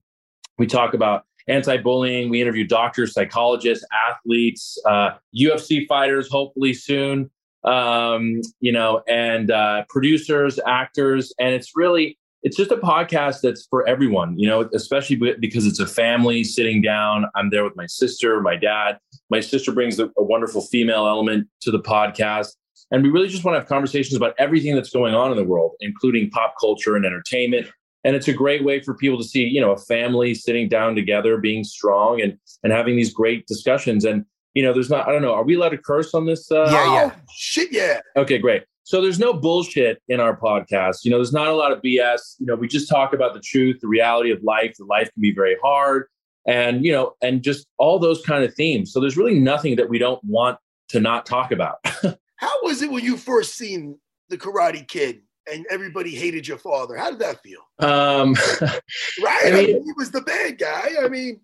we talk about anti-bullying. We interview doctors, psychologists, athletes, uh, UFC fighters, hopefully soon. Um, you know, and uh, producers, actors, and it's really it's just a podcast that's for everyone, you know, especially because it's a family sitting down. I'm there with my sister, my dad. My sister brings a, a, wonderful female element to the podcast. And we really just want to have conversations about everything that's going on in the world, including pop culture and entertainment. And it's a great way for people to see, you know, a family sitting down together, being strong and and having these great discussions. And you know, there's not, I don't know, are we allowed to curse on this? Uh, yeah, yeah. Oh, shit, yeah. Okay, great. So there's no bullshit in our podcast. You know, there's not a lot of BS. You know, we just talk about the truth, the reality of life. The life can be very hard, and you know, and just all those kind of themes. So there's really nothing that we don't want to not talk about. <laughs> How was it when you first seen the Karate Kid and everybody hated your father? How did that feel? Um, <laughs> right, I mean, he was the bad guy. I mean,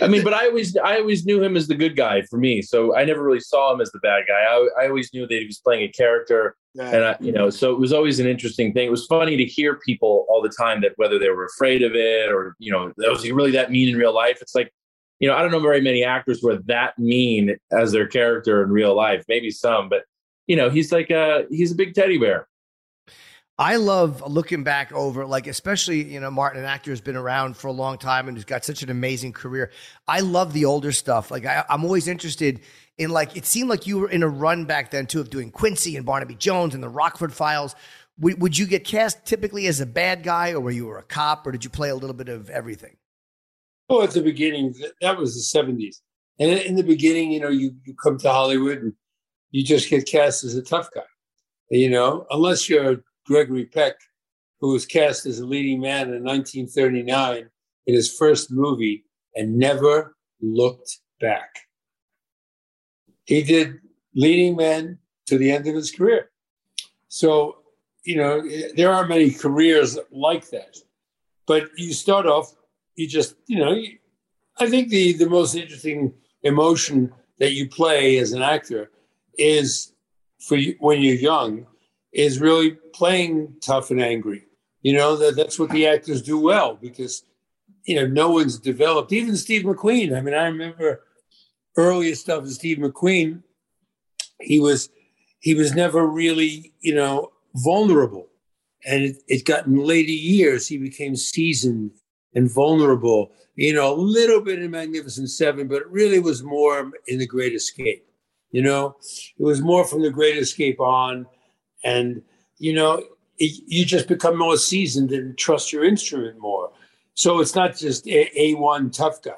I mean, think? but I always I always knew him as the good guy for me. So I never really saw him as the bad guy. I, I always knew that he was playing a character, yeah. and I, you know, so it was always an interesting thing. It was funny to hear people all the time that whether they were afraid of it or you know, that was really that mean in real life? It's like, you know, I don't know very many actors who are that mean as their character in real life. Maybe some, but you know, he's like a he's a big teddy bear. I love looking back over, like, especially, you know, Martin, an actor who's been around for a long time and who's got such an amazing career. I love the older stuff. Like, I, am always interested in, like, it seemed like you were in a run back then, too, of doing Quincy and Barnaby Jones and the Rockford Files. W- would you get cast typically as a bad guy, or were you a cop, or did you play a little bit of everything? Oh, at the beginning, that was the 70s. And in the beginning, you know, you, you come to Hollywood and you just get cast as a tough guy, you know, unless you're Gregory Peck, who was cast as a leading man in 1939 in his first movie, and never looked back. He did leading men to the end of his career. So, you know, there are many careers like that. But you start off, you just, you know, I think the, the most interesting emotion that you play as an actor is for you, when you're young is really playing tough and angry. You know that that's what the actors do well because you know no one's developed. Even Steve McQueen. I mean, I remember earlier stuff of Steve McQueen. He was he was never really you know vulnerable, and it, it got in later years he became seasoned and vulnerable. You know, a little bit in Magnificent Seven, but it really was more in The Great Escape. You know, it was more from The Great Escape on, and you know, it, you just become more seasoned and trust your instrument more. So it's not just a, one tough guy.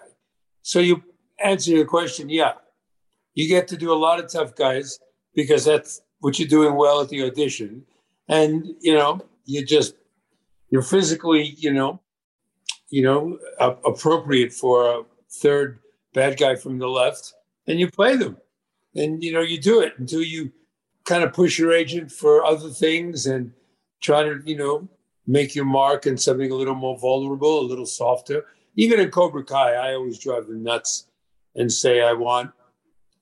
So you answer your question, yeah, you get to do a lot of tough guys because that's what you're doing well at the audition, and you know, you just you're physically, you know, you know, uh, appropriate for a third bad guy from the left, and you play them, and you know, you do it until you kind of push your agent for other things and try to, you know, make your mark in something a little more vulnerable, a little softer. Even in Cobra Kai, I always drive them nuts and say I want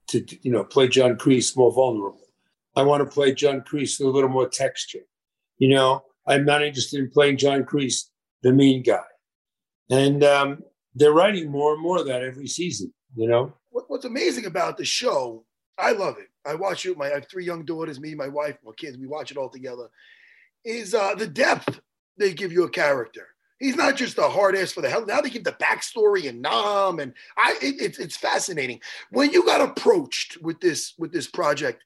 to, you know, play John Kreese more vulnerable. I want to play John Kreese with a little more texture. You know, I'm not interested in playing John Kreese, the mean guy. And um, they're writing more and more of that every season. You know, what's amazing about the show, I love it. I watch it. My I have three young daughters, me, my wife, my kids. We watch it all together. Is uh, the depth they give you a character. He's not just a hard ass for the hell. Now they give the backstory and Nam, and I. It, it's it's fascinating. When you got approached with this with this project,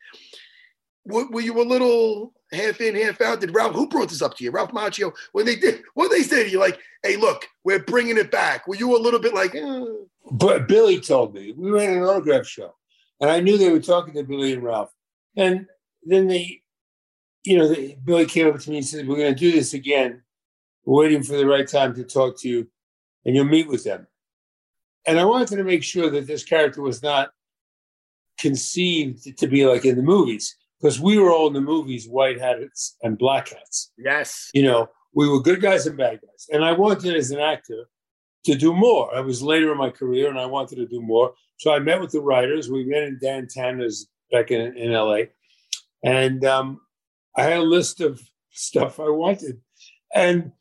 were, were you a little half in, half out? Did Ralph, who brought this up to you? Ralph Macchio, when they did, what they say to you? Like, hey, look, we're bringing it back. Were you a little bit like, eh? But Billy told me, we ran an autograph show, and I knew they were talking to Billy and Ralph. And then they, you know, Billy came up to me and said, we're going to do this again. Waiting for the right time to talk to you, and you'll meet with them. And I wanted to make sure that this character was not conceived to be like in the movies because we were all in the movies white hats and black hats. Yes. You know, we were good guys and bad guys. And I wanted as an actor to do more. I was later in my career and I wanted to do more. So I met with the writers. We met in Dan Tana's back in, in LA. And um, I had a list of stuff I wanted. And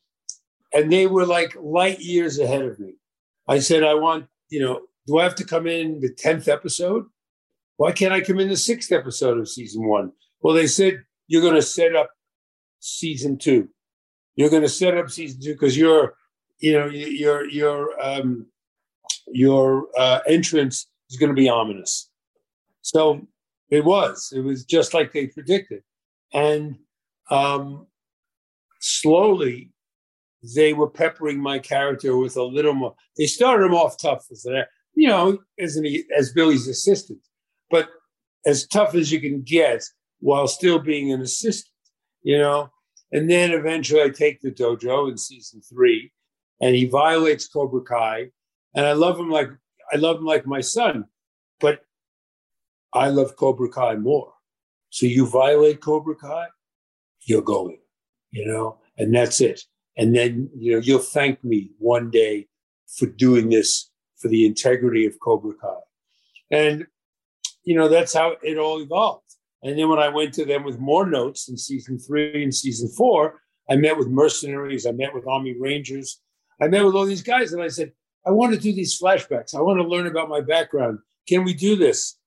and they were like light years ahead of me. I said, I want, you know, do I have to come in the 10th episode? Why can't I come in the sixth episode of season one? Well, they said you're going to set up season two. You're going to set up season two because your, you know, your your um, your uh, entrance is going to be ominous. So it was. It was just like they predicted, and um, slowly they were peppering my character with a little more. They started him off tough as you know, as an, as Billy's assistant, but as tough as you can get while still being an assistant, you know. And then eventually I take the dojo in season three, and he violates Cobra Kai, and I love him like I love him like my son, but I love Cobra Kai more. So you violate Cobra Kai, you're going, you know, and that's it. And then you know you'll thank me one day for doing this for the integrity of Cobra Kai. And you know, that's how it all evolved. And then when I went to them with more notes in season three and season four, I met with mercenaries, I met with Army Rangers, I met with all these guys, and I said, I want to do these flashbacks. I want to learn about my background. Can we do this?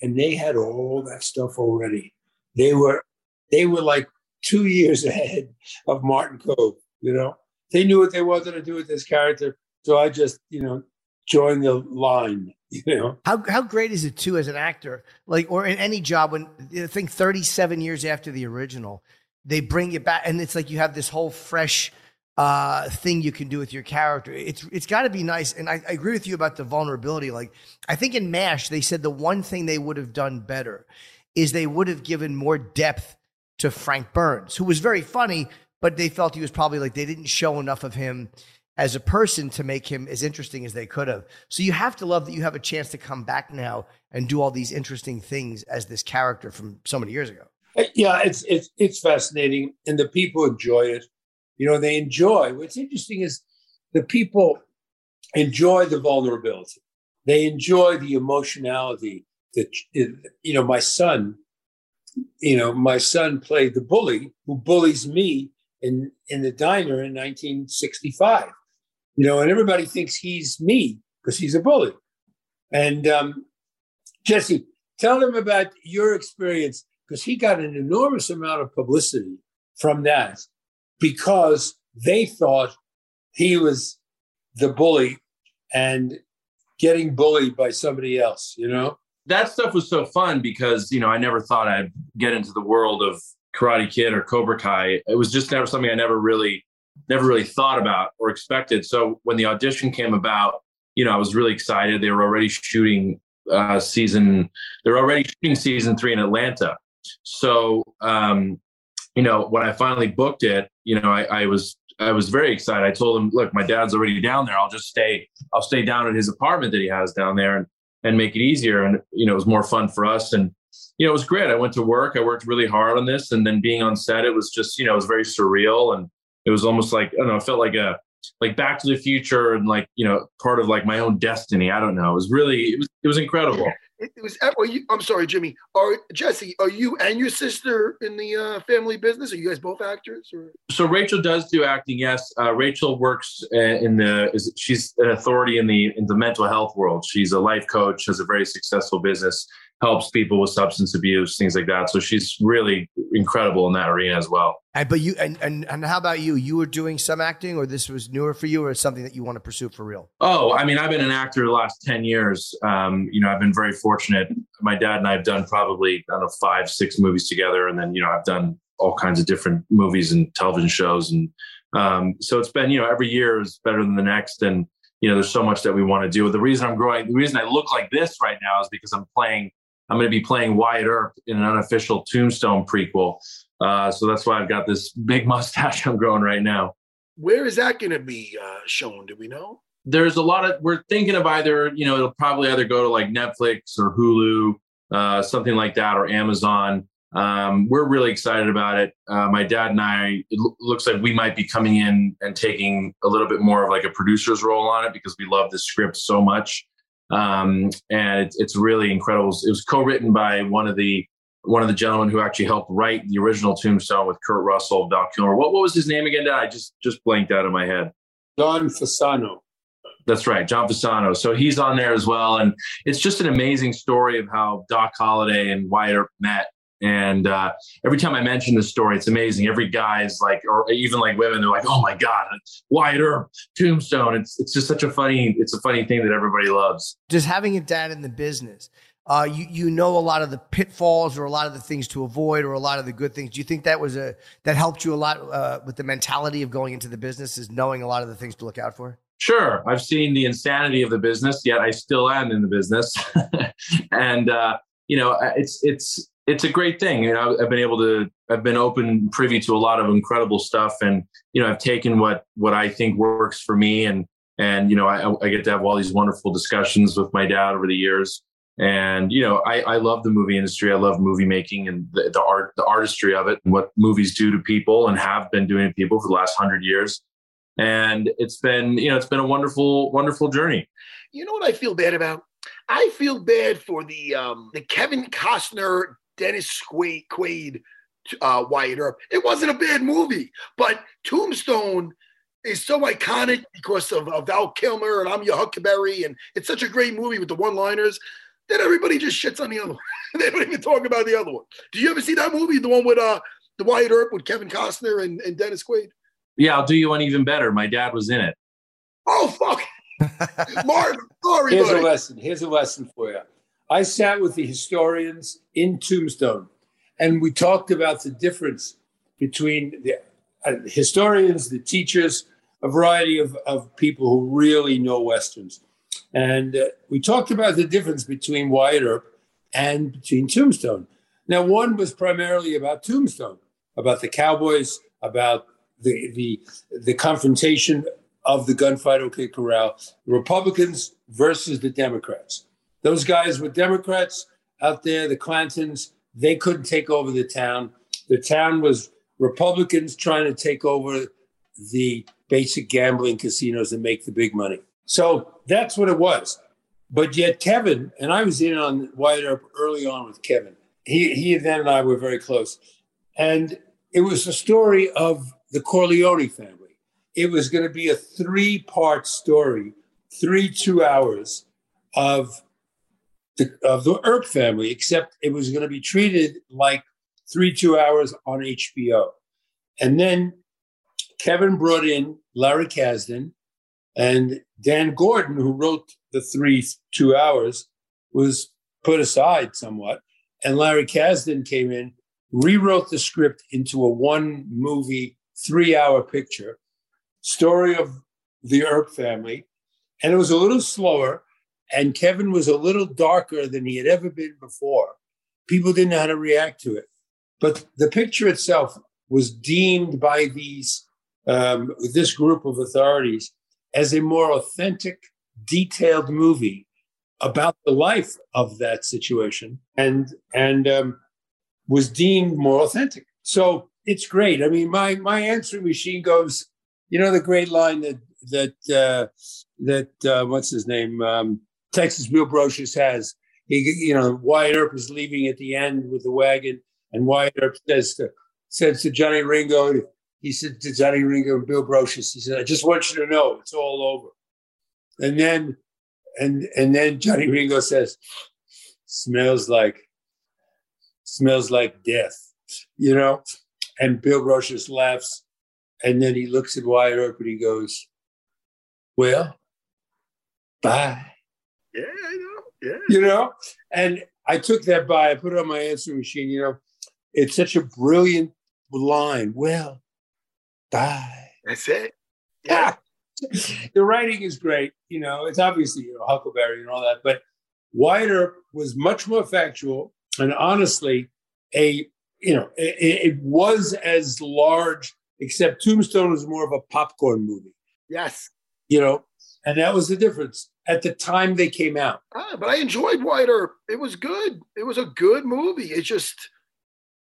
And they had all that stuff already. They were they were like two years <laughs> ahead of Martin Kove, you know. They knew what they wanted to do with this character. So I just, you know, joined the line. <laughs> You know how how great is it too as an actor, like or in any job when I think thirty seven years after the original, they bring it back and it's like you have this whole fresh uh, thing you can do with your character. It's it's got to be nice, and I, I, agree with you about the vulnerability. Like I think in Mash, they said the one thing they would have done better is they would have given more depth to Frank Burns, who was very funny, but they felt he was probably like they didn't show enough of him as a person to make him as interesting as they could have. So you have to love that you have a chance to come back now and do all these interesting things as this character from so many years ago. Uh, yeah, it's it's it's fascinating, and the people enjoy it. You know, they enjoy. What's interesting is the people enjoy the vulnerability. They enjoy the emotionality that you know. My son, you know, my son played the bully who bullies me in in the diner in 1965. You know, and everybody thinks he's me because he's a bully. And um, Jesse, tell them about your experience because he got an enormous amount of publicity from that because they thought he was the bully and getting bullied by somebody else, you know? That stuff was so fun because, you know, I never thought I'd get into the world of Karate Kid or Cobra Kai. It was just never something I never really, never really thought about or expected. So when the audition came about, you know, I was really excited. They were already shooting uh, season, they're already shooting season three in Atlanta. So, um, you know, when I finally booked it, you know, I, I was I was very excited. I told him, look, my dad's already down there. I'll just stay. I'll stay down at his apartment that he has down there and and make it easier. And you know, it was more fun for us. And you know, it was great. I went to work. I worked really hard on this, and then being on set, it was just you know, it was very surreal, and it was almost like I don't know. It felt like a like Back to the Future and like you know, part of like my own destiny. I don't know. It was really it was it was incredible. It, was. Are you, I'm sorry, Jimmy. Are Jesse? Are you and your sister in the uh, family business? Are you guys both actors? Or? So Rachel does do acting. Yes, uh, Rachel works uh, in the. Is, she's an authority in the in the mental health world. She's a life coach. Has a very successful business helps people with substance abuse, things like that. So she's really incredible in that arena as well. And but you and, and and how about you? You were doing some acting, or this was newer for you, or something that you want to pursue for real? Oh, I mean, I've been an actor the last ten years. Um, you know, I've been very fortunate. My dad and I have done probably I don't know five, six movies together, and then you know I've done all kinds of different movies and television shows, and um, so it's been you know every year is better than the next, and you know there's so much that we want to do. The reason I'm growing, the reason I look like this right now is because I'm playing I'm going to be playing Wyatt Earp in an unofficial Tombstone prequel. Uh, so that's why I've got this <laughs> big mustache I'm growing right now. Where is that going to be uh, shown? Do we know? There's a lot of, we're thinking of either, you know, it'll probably either go to like Netflix or Hulu, uh, something like that, or Amazon. Um, we're really excited about it. Uh, my dad and I, it lo- looks like we might be coming in and taking a little bit more of like a producer's role on it because we love the script so much um, and it's, it's really incredible. It was co-written by one of the one of the gentlemen who actually helped write the original Tombstone with Kurt Russell, Val Kilmer. What, what was his name again? I just just blanked out of my head. John Fasano. That's right, John Fasano. So he's on there as well, and it's just an amazing story of how Doc Holliday and Wyatt Earp met and uh, every time I mention this story, it's amazing. Every guy is like, or even like women, they're like, "Oh my god, Wyatt Earp, Tombstone." It's it's just such a funny, it's a funny thing that everybody loves. Just having a dad in the business, uh, you you know a lot of the pitfalls or a lot of the things to avoid or a lot of the good things. Do you think that was a that helped you a lot uh, with the mentality of going into the business? Is knowing a lot of the things to look out for? Sure, I've seen the insanity of the business, yet I still am in the business, <laughs> and uh, you know, it's it's it's a great thing. You know, I've been able to, I've been open, privy to a lot of incredible stuff, and you know, I've taken what what I think works for me, and and you know, I, I get to have all these wonderful discussions with my dad over the years. And you know, I, I love the movie industry. I love movie making and the, the art, the artistry of it, and what movies do to people, and have been doing to people for the last hundred years. And it's been, you know, it's been a wonderful, wonderful journey. You know what I feel bad about? I feel bad for the um, the Kevin Costner Dennis Quaid, Quaid uh, Wyatt Earp. It wasn't a bad movie, but Tombstone is so iconic because of, of Val Kilmer and I'm your Huckleberry, and it's such a great movie with the one-liners that everybody just shits on the other one. <laughs> they don't even talk about the other one. Do you ever see that movie, the one with uh the Wyatt Earp with Kevin Costner and, and Dennis Quaid? Yeah, I'll do you one even better. My dad was in it. Oh fuck, <laughs> Mark, sorry. Here's buddy. a lesson. Here's a lesson for you. I sat with the historians in Tombstone, and we talked about the difference between the uh, historians, the teachers, a variety of, of people who really know Westerns. And uh, we talked about the difference between Wyatt Earp and between Tombstone. Now, one was primarily about Tombstone, about the cowboys, about the, the, the confrontation of the gunfight OK Corral, Republicans versus the Democrats. Those guys were Democrats out there, the Clantons, they couldn't take over the town. The town was Republicans trying to take over the basic gambling casinos and make the big money. So that's what it was. But yet, Kevin, and I was in on Wyatt Earp early on with Kevin. He, he then and I were very close. And it was a story of the Corleone family. It was going to be a three part story, three two hours of the, of the Earp family, except it was going to be treated like three two hours on HBO. And then Kevin brought in Larry Kasdan and Dan Gordon, who wrote the three two hours, was put aside somewhat. And Larry Kasdan came in, rewrote the script into a one movie, three hour picture, story of the Earp family. And it was a little slower and Kevin was a little darker than he had ever been before. People didn't know how to react to it. But the picture itself was deemed by these um, this group of authorities as a more authentic, detailed movie about the life of that situation, and and um, was deemed more authentic. So it's great. I mean, my my answering machine goes. You know the great line that that uh, that uh, what's his name um, Texas Bill Brocius has. He, you know, Wyatt Earp is leaving at the end with the wagon, and Wyatt Earp says to says to Johnny Ringo, he said to Johnny Ringo and Bill Brocius, he said, "I just want you to know it's all over." And then, and and then Johnny Ringo says, "Smells like, smells like death," you know. And Bill Brocius laughs, and then he looks at Wyatt Earp and he goes, "Well, bye." Yeah, I know. Yeah. You know, and I took that by, I put it on my answering machine. You know, it's such a brilliant line. Well, bye. That's it. <laughs> Yeah. the writing is great. You know, it's obviously you know Huckleberry and all that, but Wyatt Earp was much more factual and honestly, a you know, it, it was as large, except Tombstone was more of a popcorn movie. Yes. You know, and that was the difference at the time they came out. Ah, but I enjoyed Wyatt Earp. It was good. It was a good movie. It just,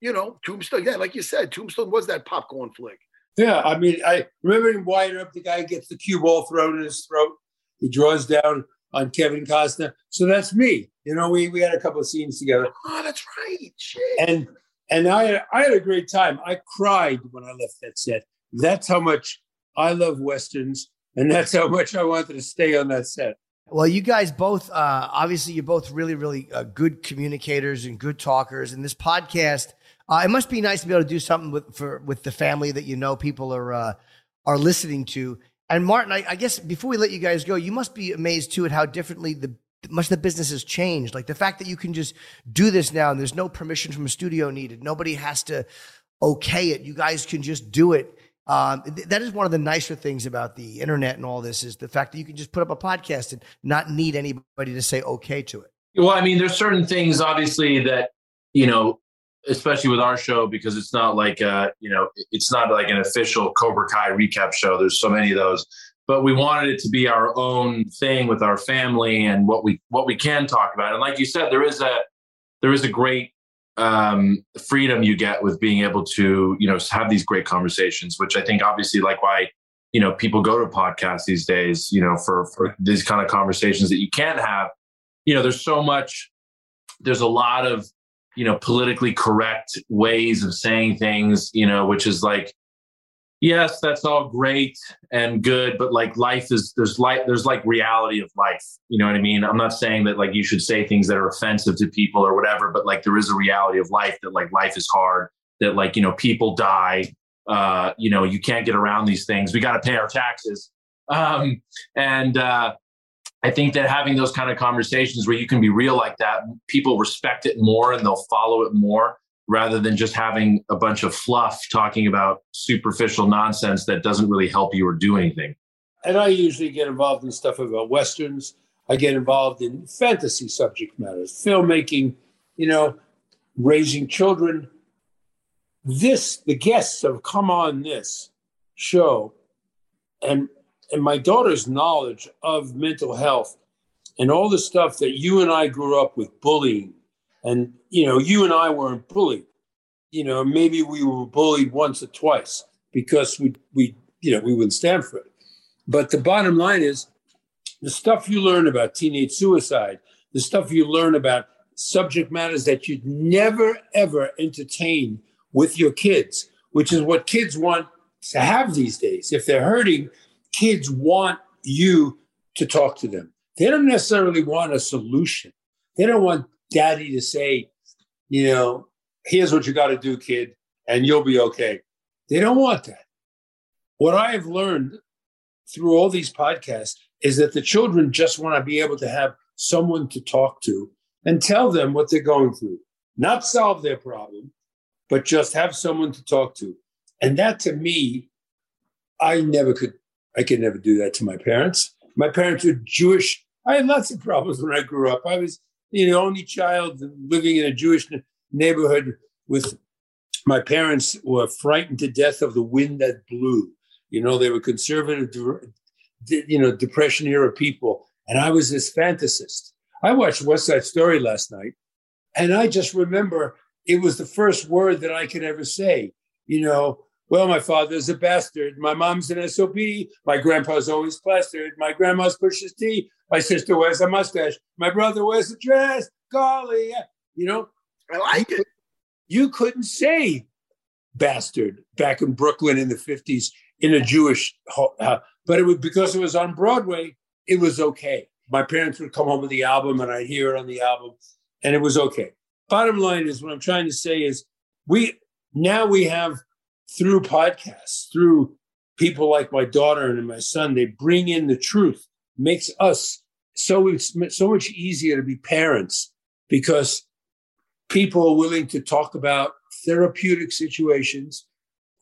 you know, Tombstone. Yeah, like you said, Tombstone was that popcorn flick. Yeah, I mean, I remember in Wyatt Earp, the guy gets the cue ball thrown in his throat. He draws down on Kevin Costner. So that's me. You know, we we had a couple of scenes together. Oh, that's right. Shit. And and I I had a great time. I cried when I left that set. That's how much I love westerns, and that's how much I wanted to stay on that set. Well, you guys both, uh, obviously, you're both really, really uh, good communicators and good talkers. And this podcast, uh, it must be nice to be able to do something with for with the family that you know people are uh, are listening to. And Martin, I, I, guess before we let you guys go, you must be amazed too at how differently the much the business has changed. Like the fact that you can just do this now, and there's no permission from a studio needed. Nobody has to okay it. You guys can just do it um, th- that is one of the nicer things about the internet and all this is the fact that you can just put up a podcast and not need anybody to say okay to it. Well, I mean, there's certain things obviously that you know, especially with our show because it's not like uh, you know, it's not like an official Cobra Kai recap show. There's so many of those, but we wanted it to be our own thing with our family and what we what we can talk about. And like you said, there is a there is a great um, freedom you get with being able to, you know, have these great conversations, which I think obviously like why, you know, people go to podcasts these days, you know, for, for these kind of conversations that you can't have, you know, there's so much, there's a lot of, you know, politically correct ways of saying things, you know, which is like, yes, that's all great and good, but like life is there's like there's like reality of life. You know what I mean? I'm not saying that like you should say things that are offensive to people or whatever, but like there is a reality of life that like life is hard, that like, you know, people die. Uh, you know, you can't get around these things. We got to pay our taxes. Um, and uh I think that having those kind of conversations where you can be real like that, people respect it more and they'll follow it more rather than just having a bunch of fluff talking about superficial nonsense that doesn't really help you or do anything. And I usually get involved in stuff about westerns. I get involved in fantasy subject matters, filmmaking, you know, raising children. This, the guests have come on this show and and my daughter's knowledge of mental health and all the stuff that you and I grew up with bullying and you know you and I weren't bullied. You know maybe we were bullied once or twice because we we you know we wouldn't stand for it. But the bottom line is the stuff you learn about teenage suicide the stuff you learn about subject matters that you'd never ever entertain with your kids which is what kids want to have these days. If they're hurting kids want you to talk to them. They don't necessarily want a solution. They don't want daddy to say you know here's what you got to do kid and you'll be okay they don't want that what i have learned through all these podcasts is that the children just want to be able to have someone to talk to and tell them what they're going through not solve their problem but just have someone to talk to and that to me i never could I could never do that to my parents. My parents were Jewish. I had lots of problems when I grew up. I was you know, only child living in a Jewish neighborhood with my parents were frightened to death of the wind that blew. You know, they were conservative, you know, depression era people. And I was this fantasist. I watched West Side Story last night, and I just remember it was the first word that I could ever say. You know, well, my father's a bastard. My mom's an SOB. My grandpa's always plastered. My grandma's pushes tea. My sister wears a mustache. My brother wears a dress. Golly, you know, I like it. you couldn't say bastard back in Brooklyn in the 50s in a Jewish, uh, but it was because it was on Broadway, it was okay. My parents would come home with the album and I'd hear it on the album and it was okay. Bottom line is what I'm trying to say is we now we have through podcasts, through people like my daughter and my son, they bring in the truth, makes us so it's so much easier to be parents because people are willing to talk about therapeutic situations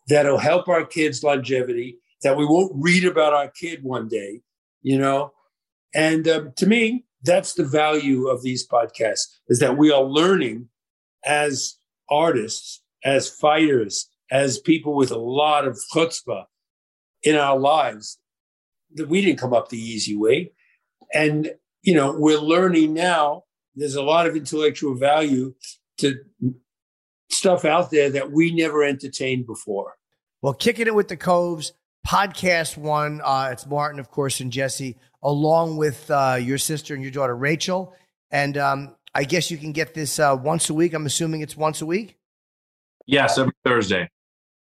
that'll help our kids' longevity, that we won't read about our kid one day, you know. And um, to me, that's the value of these podcasts is that we are learning as artists, as fighters, as people with a lot of chutzpah in our lives that we didn't come up the easy way. And, you know, we're learning now there's a lot of intellectual value to stuff out there that we never entertained before. Well, kicking it with the Koves, podcast one. Uh, it's Martin, of course, and Jesse, along with uh, your sister and your daughter, Rachel. And um, I guess you can get this uh, once a week. I'm assuming it's once a week. Yes, every Thursday.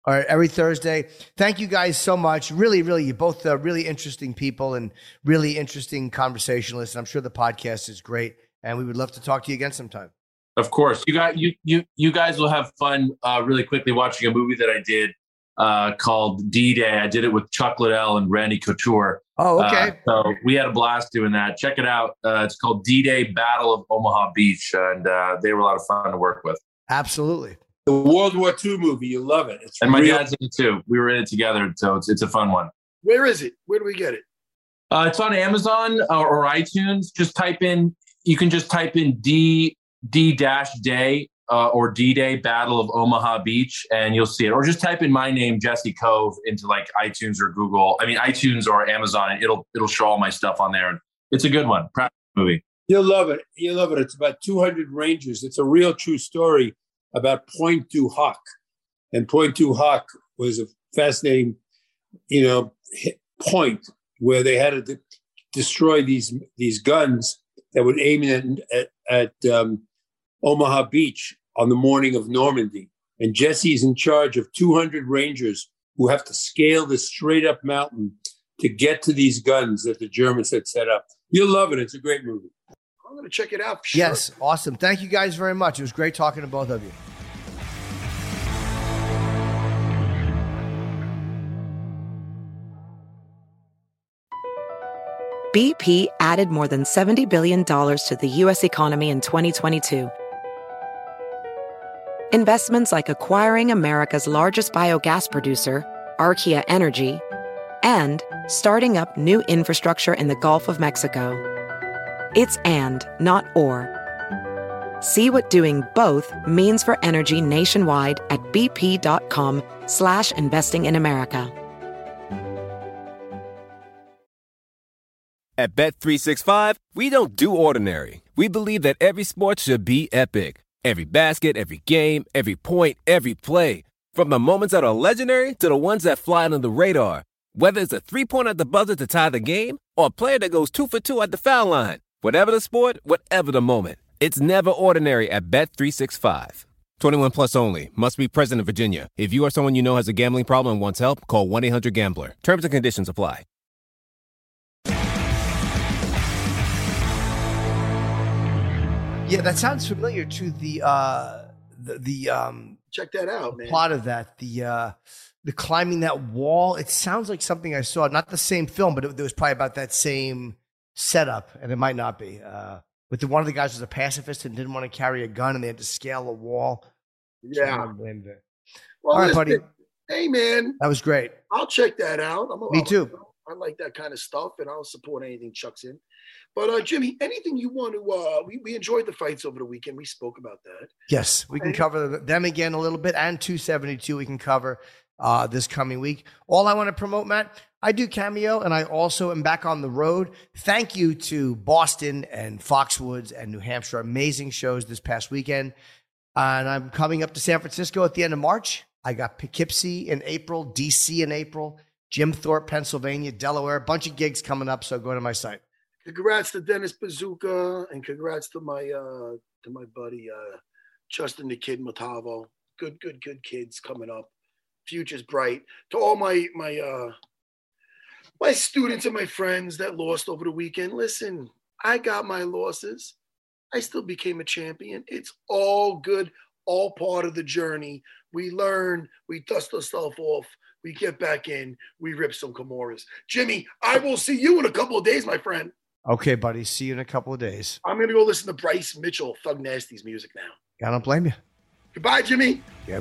All right, every Thursday. Thank you guys so much. Really, really, you both uh, really interesting people and really interesting conversationalists. And I'm sure the podcast is great, and we would love to talk to you again sometime. Of course, you got you you you guys will have fun uh, really quickly watching a movie that I did uh, called D Day. I did it with Chuck Liddell and Randy Couture. Oh, okay. Uh, so we had a blast doing that. Check it out. Uh, it's called D Day Battle of Omaha Beach, and uh, they were a lot of fun to work with. Absolutely. The World War II movie, you love it. It's And my real- dad's in it too. We were in it together, so it's it's a fun one. Where is it? Where do we get it? Uh, it's on Amazon or, or iTunes. Just type in. You can just type in D D dash Day uh, or D Day Battle of Omaha Beach, and you'll see it. Or just type in my name Jesse Kove into like iTunes or Google. I mean iTunes or Amazon, and it'll it'll show all my stuff on there. And it's a good one. Proud movie. You'll love it. You'll love it. It's about 200 Rangers. It's a real true story about Pointe du Hoc. And Pointe du Hoc was a fascinating, you know, point where they had to de- destroy these these guns that would aim at at, at um, Omaha Beach on the morning of Normandy. And Jesse's in charge of 200 Rangers who have to scale this straight up mountain to get to these guns that the Germans had set up. You'll love it. It's a great movie. I'm going to check it out. Sure. Yes, awesome. Thank you guys very much. It was great talking to both of you. BP added more than $70 billion to the U.S. economy in 2022. Investments like acquiring America's largest biogas producer, Archaea Energy, and starting up new infrastructure in the Gulf of Mexico. It's and, not or. See what doing both means for energy nationwide at bp.com slash investing in America. At Bet365, we don't do ordinary. We believe that every sport should be epic. Every basket, every game, every point, every play. From the moments that are legendary to the ones that fly under the radar. Whether it's a three-pointer at the buzzer to tie the game or a player that goes two for two at the foul line. Whatever the sport, whatever the moment. It's never ordinary at Bet365. 21 plus only. Must be present in Virginia. If you or someone you know has a gambling problem and wants help, call 1-800-GAMBLER. Terms and conditions apply. Yeah, that sounds familiar to the uh the, the um check that out, man. Plot of that, the uh the climbing that wall. It sounds like something I saw, not the same film, but it, it was probably about that same setup, and it might not be. Uh with the one of the guys was a pacifist and didn't want to carry a gun, and they had to scale a wall. Yeah. Well, All right, buddy. Hey, man. That was great. I'll check that out. I'm, Me too. I like that kind of stuff, and I'll support anything Chuck's in. But uh, Jimmy, anything you want to? Uh, we we enjoyed the fights over the weekend. We spoke about that. Yes, we can cover them again a little bit, and 272 we can cover uh, this coming week. All I want to promote, Matt, I do Cameo, and I also am back on the road. Thank you to Boston and Foxwoods and New Hampshire. Amazing shows this past weekend. And I'm coming up to San Francisco at the end of March. I got Poughkeepsie in April, DC in April, Jim Thorpe, Pennsylvania, Delaware. A bunch of gigs coming up, so go to my site. Congrats to Dennis Buzukja, and congrats to my uh, to my buddy uh, Justin the Kid Matavo. Good, good, good kids coming up. Future's bright. To all my my uh, my students and my friends that lost over the weekend. Listen, I got my losses. I still became a champion. It's all good, all part of the journey. We learn, we dust ourselves off, we get back in, we rip some Kimuras. Jimmy, I will see you in a couple of days, my friend. Okay, buddy. See you in a couple of days. I'm gonna go listen to Bryce Mitchell, Thug Nasty's music now. I don't blame you. Goodbye, Jimmy. Yeah,